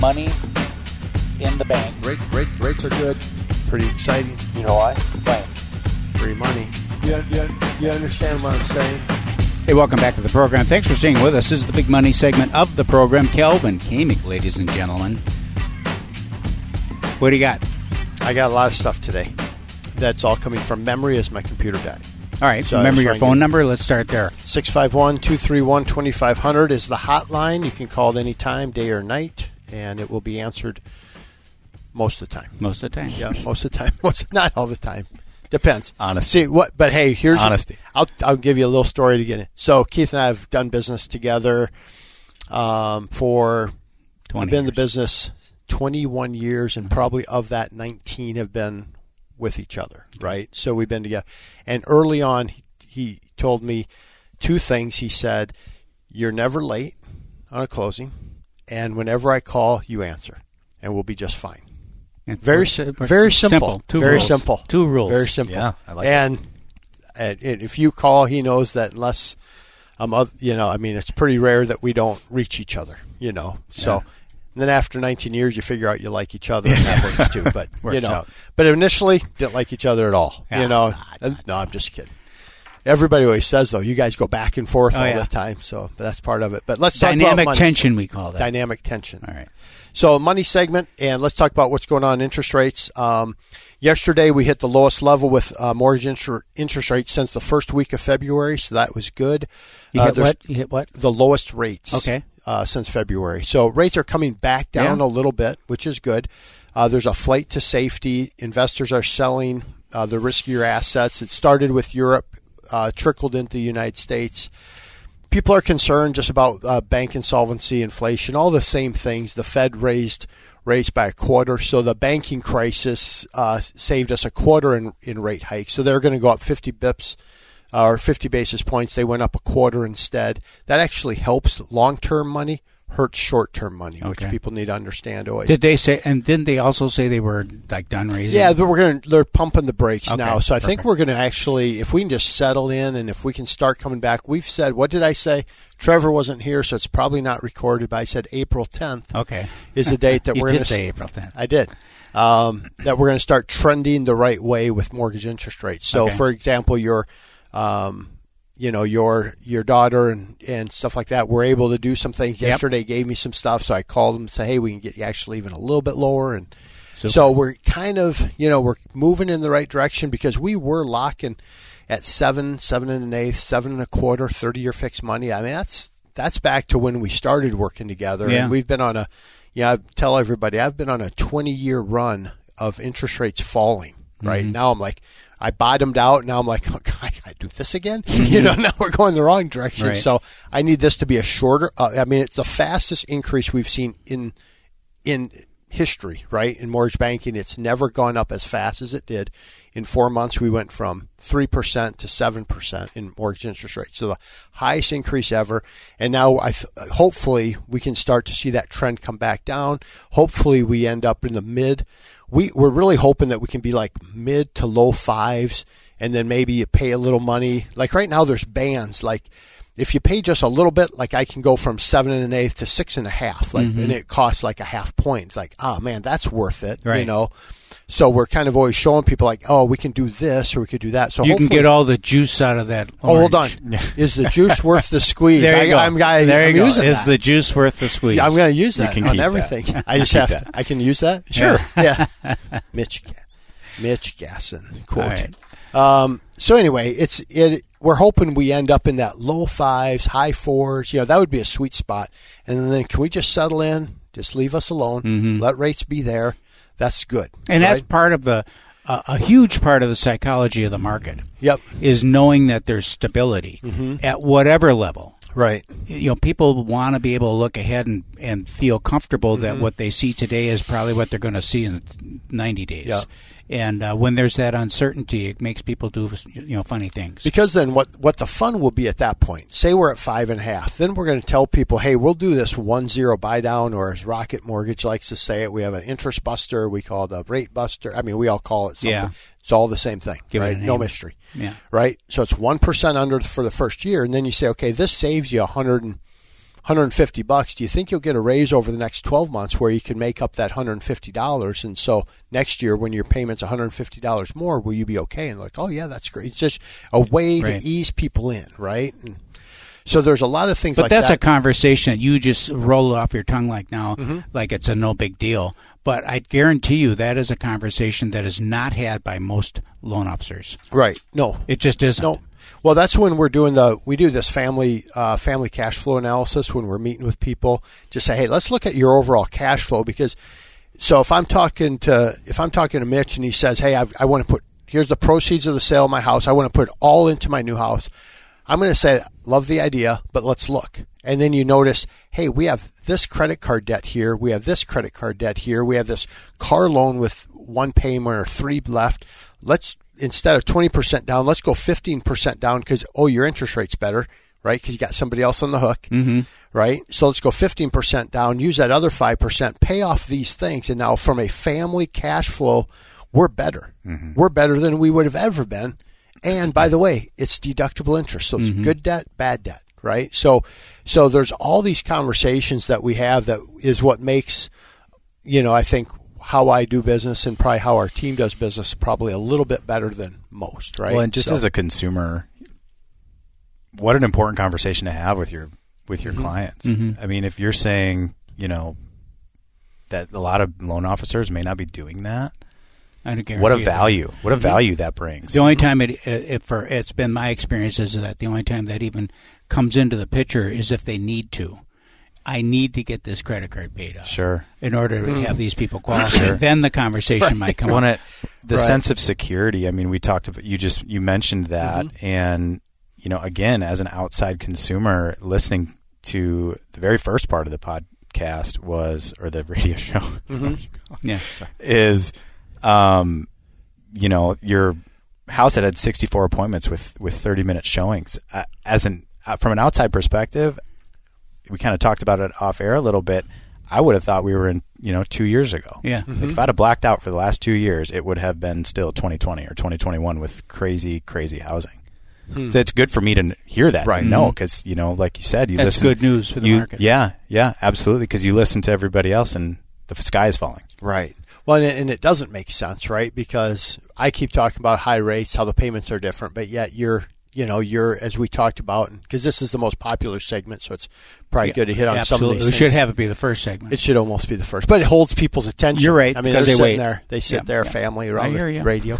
Money in the bank. Rate, rate, rates are good. Pretty exciting. You know why? Why? Free money. You, you, you understand what I'm saying? Hey, welcome back to the program. Thanks for staying with us. This is the big money segment of the program. Kelvin Kamick, ladies and gentlemen. What do you got? I got a lot of stuff today. That's all coming from memory as my computer died. All right, So remember your phone to- number? Let's start there. 651 231 2500 is the hotline. You can call it any time, day or night, and it will be answered most of the time. Most of the time. Yeah, most of the time. Most, not all the time. Depends. Honesty. See what? But hey, here's Honesty. I'll I'll give you a little story to get in. So Keith and I have done business together um, for 20 I've been in the business 21 years, and probably of that 19 have been with each other. Right. So we've been together. And early on, he, he told me two things. He said, "You're never late on a closing, and whenever I call, you answer, and we'll be just fine." It's Very, we're- si- we're very simple. Two very rules. simple. Two rules. Very simple. Yeah, I like and, and and if you call, he knows that unless um, oth- you know, I mean, it's pretty rare that we don't reach each other. You know, so. Yeah. And then after 19 years, you figure out you like each other, and that works too. But you know, out. but initially didn't like each other at all. Yeah. You know, Ah, And- no, I'm just kidding. Everybody always says though, you guys go back and forth Oh, all yeah. the time, so that's part of it. But let's talk about Dynamic tension, we call that. Dynamic tension. All right. So money segment, and let's talk about what's going on in interest rates. Um, yesterday we hit the lowest level with uh, mortgage inter- interest rates since the first week of February, so that was good. You Uh, hit what? You hit what? The lowest rates. Okay. Uh, since February, so rates are coming back down Yeah. a little bit, which is good. Uh, there's a flight to safety. Investors are selling uh, the riskier assets. It started with Europe, uh, trickled into the United States people are concerned just about uh, bank insolvency, inflation, all the same things. The Fed raised rates by a quarter, so the banking crisis uh, saved us a quarter in, in rate hikes. So they're going to go up 50 bips uh, or 50 basis points. They went up a quarter instead. That actually helps long term money, hurts short term money, which people need to understand always. Did they say? And didn't they also say they were like done raising? Yeah, they're- we're going they're pumping the brakes Okay, now. So I think we're going to actually, if we can just settle in and if we can start coming back, we've said, what did I say? Trevor wasn't here, so it's probably not recorded. But I said April 10th Okay. is the date that we're going to say April 10th. I did. Um, that we're going to start trending the right way with mortgage interest rates. So, Okay. for example, your, um, you know, your your daughter and, and stuff like that were able to do some things Yep. yesterday. Gave me some stuff, so I called them and said, "Hey, we can get you actually even a little bit lower." And Super. so we're kind of, you know, we're moving in the right direction because we were locking at seven, seven and an eighth, seven and a quarter, thirty year fixed money. I mean, that's that's back to when we started working together, Yeah. and we've been on a, yeah. I tell everybody I've been on a twenty year run of interest rates falling. Right Mm-hmm. now, I'm like, I bottomed out. Now I'm like, oh, God, I gotta do this again. you know, now we're going the wrong direction. Right. So I need this to be a shorter. Uh, I mean, it's the fastest increase we've seen in in history, right? In mortgage banking, it's never gone up as fast as it did. In four months, we went from 3% to 7% in mortgage interest rates. So the highest increase ever. And now, I th- hopefully, we can start to see that trend come back down. Hopefully, we end up in the mid. We, we're really hoping that we can be like mid to low fives, and then maybe you pay a little money. Like right now, there's bands. Like if you pay just a little bit, like I can go from seven and an eighth to six and a half, like, and it costs like a half point. It's like, oh man, that's worth it, you know. So we're kind of always showing people like, oh, we can do this or we could do that. So you can get all the juice out of that. Oh, hold on, is the juice worth the squeeze? There you I, go. I'm, I, there I'm you go. Is that. the juice worth the squeeze? Yeah, I'm going to use that on keep that. everything. I just have to. I can use that. Sure. Yeah. Mitch, Mitch Gasson quote. Right. Um, so anyway, it's it. We're hoping we end up in that low fives, high fours. You know, that would be a sweet spot. And then can we just settle in? Just leave us alone. Let rates be there. That's good. Mm-hmm. and that's part of the uh, a huge part of the psychology of the market Yep. is knowing that there's stability at whatever level. Right. you know, people want to be able to look ahead and, and feel comfortable that Mm-hmm. what they see today is probably what they're going to see in 90 days. Yeah. And uh, when there's that uncertainty, it makes people do you know funny things. Because then what, what the fun will be at that point, say we're at five and a half, then we're going to tell people, hey, we'll do this one zero buy down, or as Rocket Mortgage likes to say it, we have an interest buster, we call it a rate buster. I mean, we all call it something. Yeah. It's all the same thing, Give right? No mystery. Yeah. Right? So it's 1% under for the first year, and then you say, okay, this saves you 100 and, 150 bucks. Do you think you'll get a raise over the next 12 months where you can make up that $150? And so next year, when your payment's $150 more, will you be okay? And like, oh yeah, that's great. It's just a way Right. to ease people in, right? And so there's a lot of things But like that's that. a conversation that you just roll off your tongue like now, Mm-hmm. like it's a no big deal. But I guarantee you that is a conversation that is not had by most loan officers. right. No, It just isn't. No. Well, that's when we're doing the we do this family uh, family cash flow analysis when we're meeting with people. Just say, hey, let's look at your overall cash flow because. So if I'm talking to if I'm talking to Mitch and he says, hey, I've, I want to put here's the proceeds of the sale of my house. I want to put it all into my new house. I'm going to say, love the idea, but let's look. And then you notice, hey, we have this credit card debt here. We have this credit card debt here. We have this car loan with one payment or three left. Let's, instead of 20% down, let's go 15% down because, oh, your interest rate's better, right? Because you got somebody else on the hook, mm-hmm. right? So let's go 15% down, use that other 5%, pay off these things. And now from a family cash flow, we're better. We're better than we would have ever been. And by the way, it's deductible interest. So it's good debt, bad debt, right? So, so there's all these conversations that we have that is what makes, you know, I think how I do business and probably how our team does business probably a little bit better than most, right? Well, and just So- as a consumer, what an important conversation to have with your with your mm-hmm. clients. Mm-hmm. I mean, if you're saying, you know, that a lot of loan officers may not be doing that, I don't guarantee what a you. value! What a value that brings. The only time it, it for it's been my experience is that the only time that even comes into the picture is if they need to. I need to get this credit card paid off. Sure. In order to have these people qualify, then the conversation might come Well, up. the Right. sense of security. I mean, we talked about you just you mentioned that, and you know, again, as an outside consumer listening to the very first part of the podcast was, or the radio show, Yeah. is, um, you know, your house that had 64 appointments with with 30 minute showings. Uh, as an uh, from an outside perspective, we kind of talked about it off air a little bit. I would have thought we were in, you know, two years ago. Yeah. Like mm-hmm. if I'd have blacked out for the last two years, it would have been still 2020 or 2021 with crazy, crazy housing. Hmm. So it's good for me to hear that, Right. No, because mm-hmm. you know, like you said, you That's listen. good news for the you- market. Yeah, yeah, absolutely. Because you listen to everybody else, and the sky is falling. Right. Well, and and it doesn't make sense, right? Because I keep talking about high rates, how the payments are different, but yet you're, you know, you're as we talked about, because this is the most popular segment, so it's probably good to hit on some Absolutely. of We these. should have it be the first segment. It should almost be the first, but it holds people's attention. You're right, I mean, they're they sitting there, they sit Yeah, there, yeah. family around the you. radio.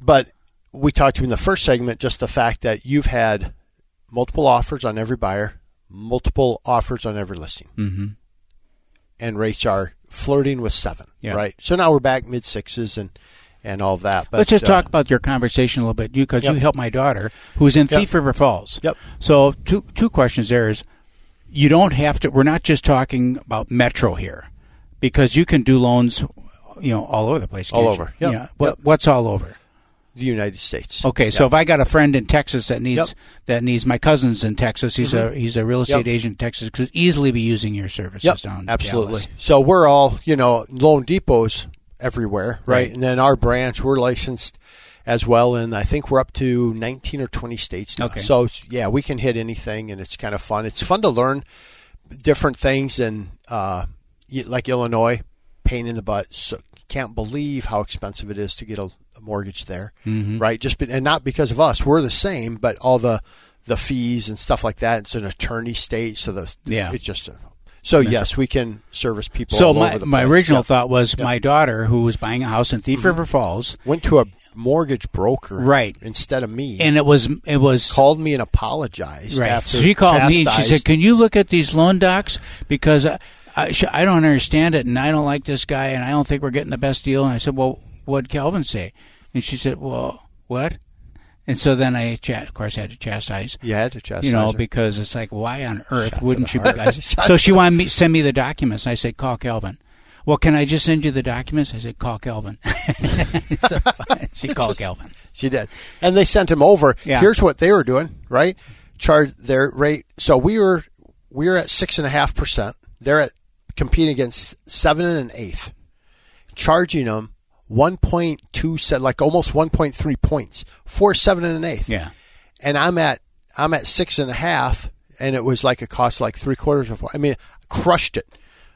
But we talked to in the first segment just the fact that you've had multiple offers on every buyer, multiple offers on every listing, mm-hmm. and rates are flirting with seven. Yeah. Right. So now we're back mid sixes and and all that. But Let's just uh, talk about your conversation a little bit, you because Yep. you helped my daughter who's in Yep. Thief River Falls. Yep. So two two questions there is, you don't have to. We're not just talking about Metro here, because you can do loans, you know, all over the place. All over. Yep. Yeah. What, What's all over? the United States. Okay, so Yep. if I got a friend in Texas that needs Yep. Mm-hmm. that needs my cousin's in Texas, he's a he's a real estate Yep. agent in Texas, could easily be using your services Yep, down. absolutely. Dallas. So we're all, you know, loan depots everywhere, right? Right. And then our branch, we're licensed as well, and I think we're up to 19 or 20 states now. Okay. So yeah, we can hit anything, and it's kind of fun. It's fun to learn different things, and uh, like Illinois, pain in the butt. So can't believe how expensive it is to get a, a mortgage there, Mm-hmm. right? Just be, and not because of us, we're the same, but all the the fees and stuff like that. It's an attorney state, so the Yeah. it's just a, so yes, we can service people. So all my over the my original Yep. thought was my daughter who was buying a house in Thief mm-hmm. River Falls, went to a mortgage broker, Right. instead of me, and it was it was called me and apologized. Right. After So she called me and she said, "Can you look at these loan docs because I, I, I don't understand it and I don't like this guy and I don't think we're getting the best deal." And I said, "Well, what Kelvin say?" And she said, "Well, what?" And so then I, cha- of course, had to chastise. You had to chastise You know, her. because it's like, why on earth Shots wouldn't you? Be. I- so she wanted me send me the documents. I said, call Kelvin. Well, can I just send you the documents? I said, call Kelvin. so she called Kelvin. She did, and they sent him over. Yeah. Here's what they were doing, right? Charge their rate. So we were we were at six and a half percent. They're at competing against seven and an eighth, charging them one point two set like almost one point three points four, seven and an eighth. Yeah. and I'm at I'm at six and a half, and it was like it cost like three quarters of. I mean, crushed it.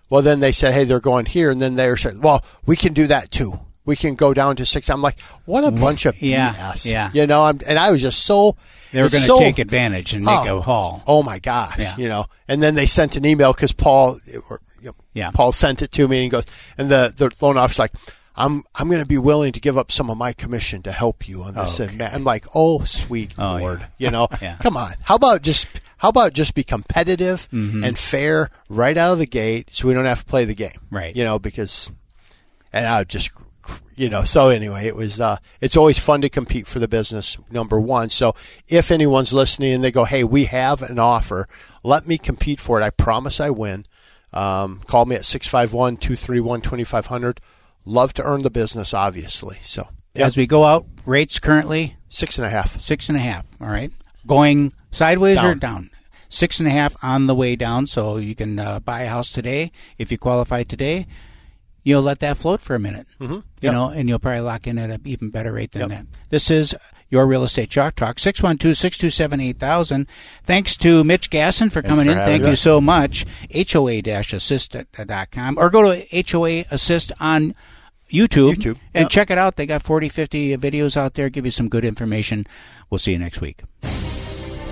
Well, then they said, hey, they're going here, and then they were saying, well, we can do that too. We can go down to six. I'm like, what a bunch of Yeah, BS. yeah. You know, I'm, and I was just so. They were going to so- take advantage and make Oh. a haul. Oh my gosh! Yeah. You know, and then they sent an email because Paul, or, you know, Yeah. Paul sent it to me and he goes, and the the loan officer's like, I'm I'm going to be willing to give up some of my commission to help you on this. And I'm like, oh sweet Oh, yeah. lord, you know, Yeah. come on. How about just how about just be competitive Mm-hmm. and fair right out of the gate, so we don't have to play the game, Right. You know, because and I just you know so anyway it was uh it's always fun to compete for the business number one so if anyone's listening and they go hey we have an offer let me compete for it i promise i win um, call me at 651-231-2500 love to earn the business obviously so yeah, As we go out, rates currently six and a half six and a half. All right, going sideways or Down. down. Six and a half on the way down, so you can uh, buy a house today if you qualify today. You'll let that float for a minute, mm-hmm. you Yep. know, and you'll probably lock in at an even better rate than that. This is your real estate chalk talk 612-627-8000. Thanks to Mitch Gasson for coming for in. Thank you so much. HOA-assist.com or go to HOA Assist on YouTube, YouTube, and yep. check it out. They got 40, 50 videos out there. Give you some good information. We'll see you next week.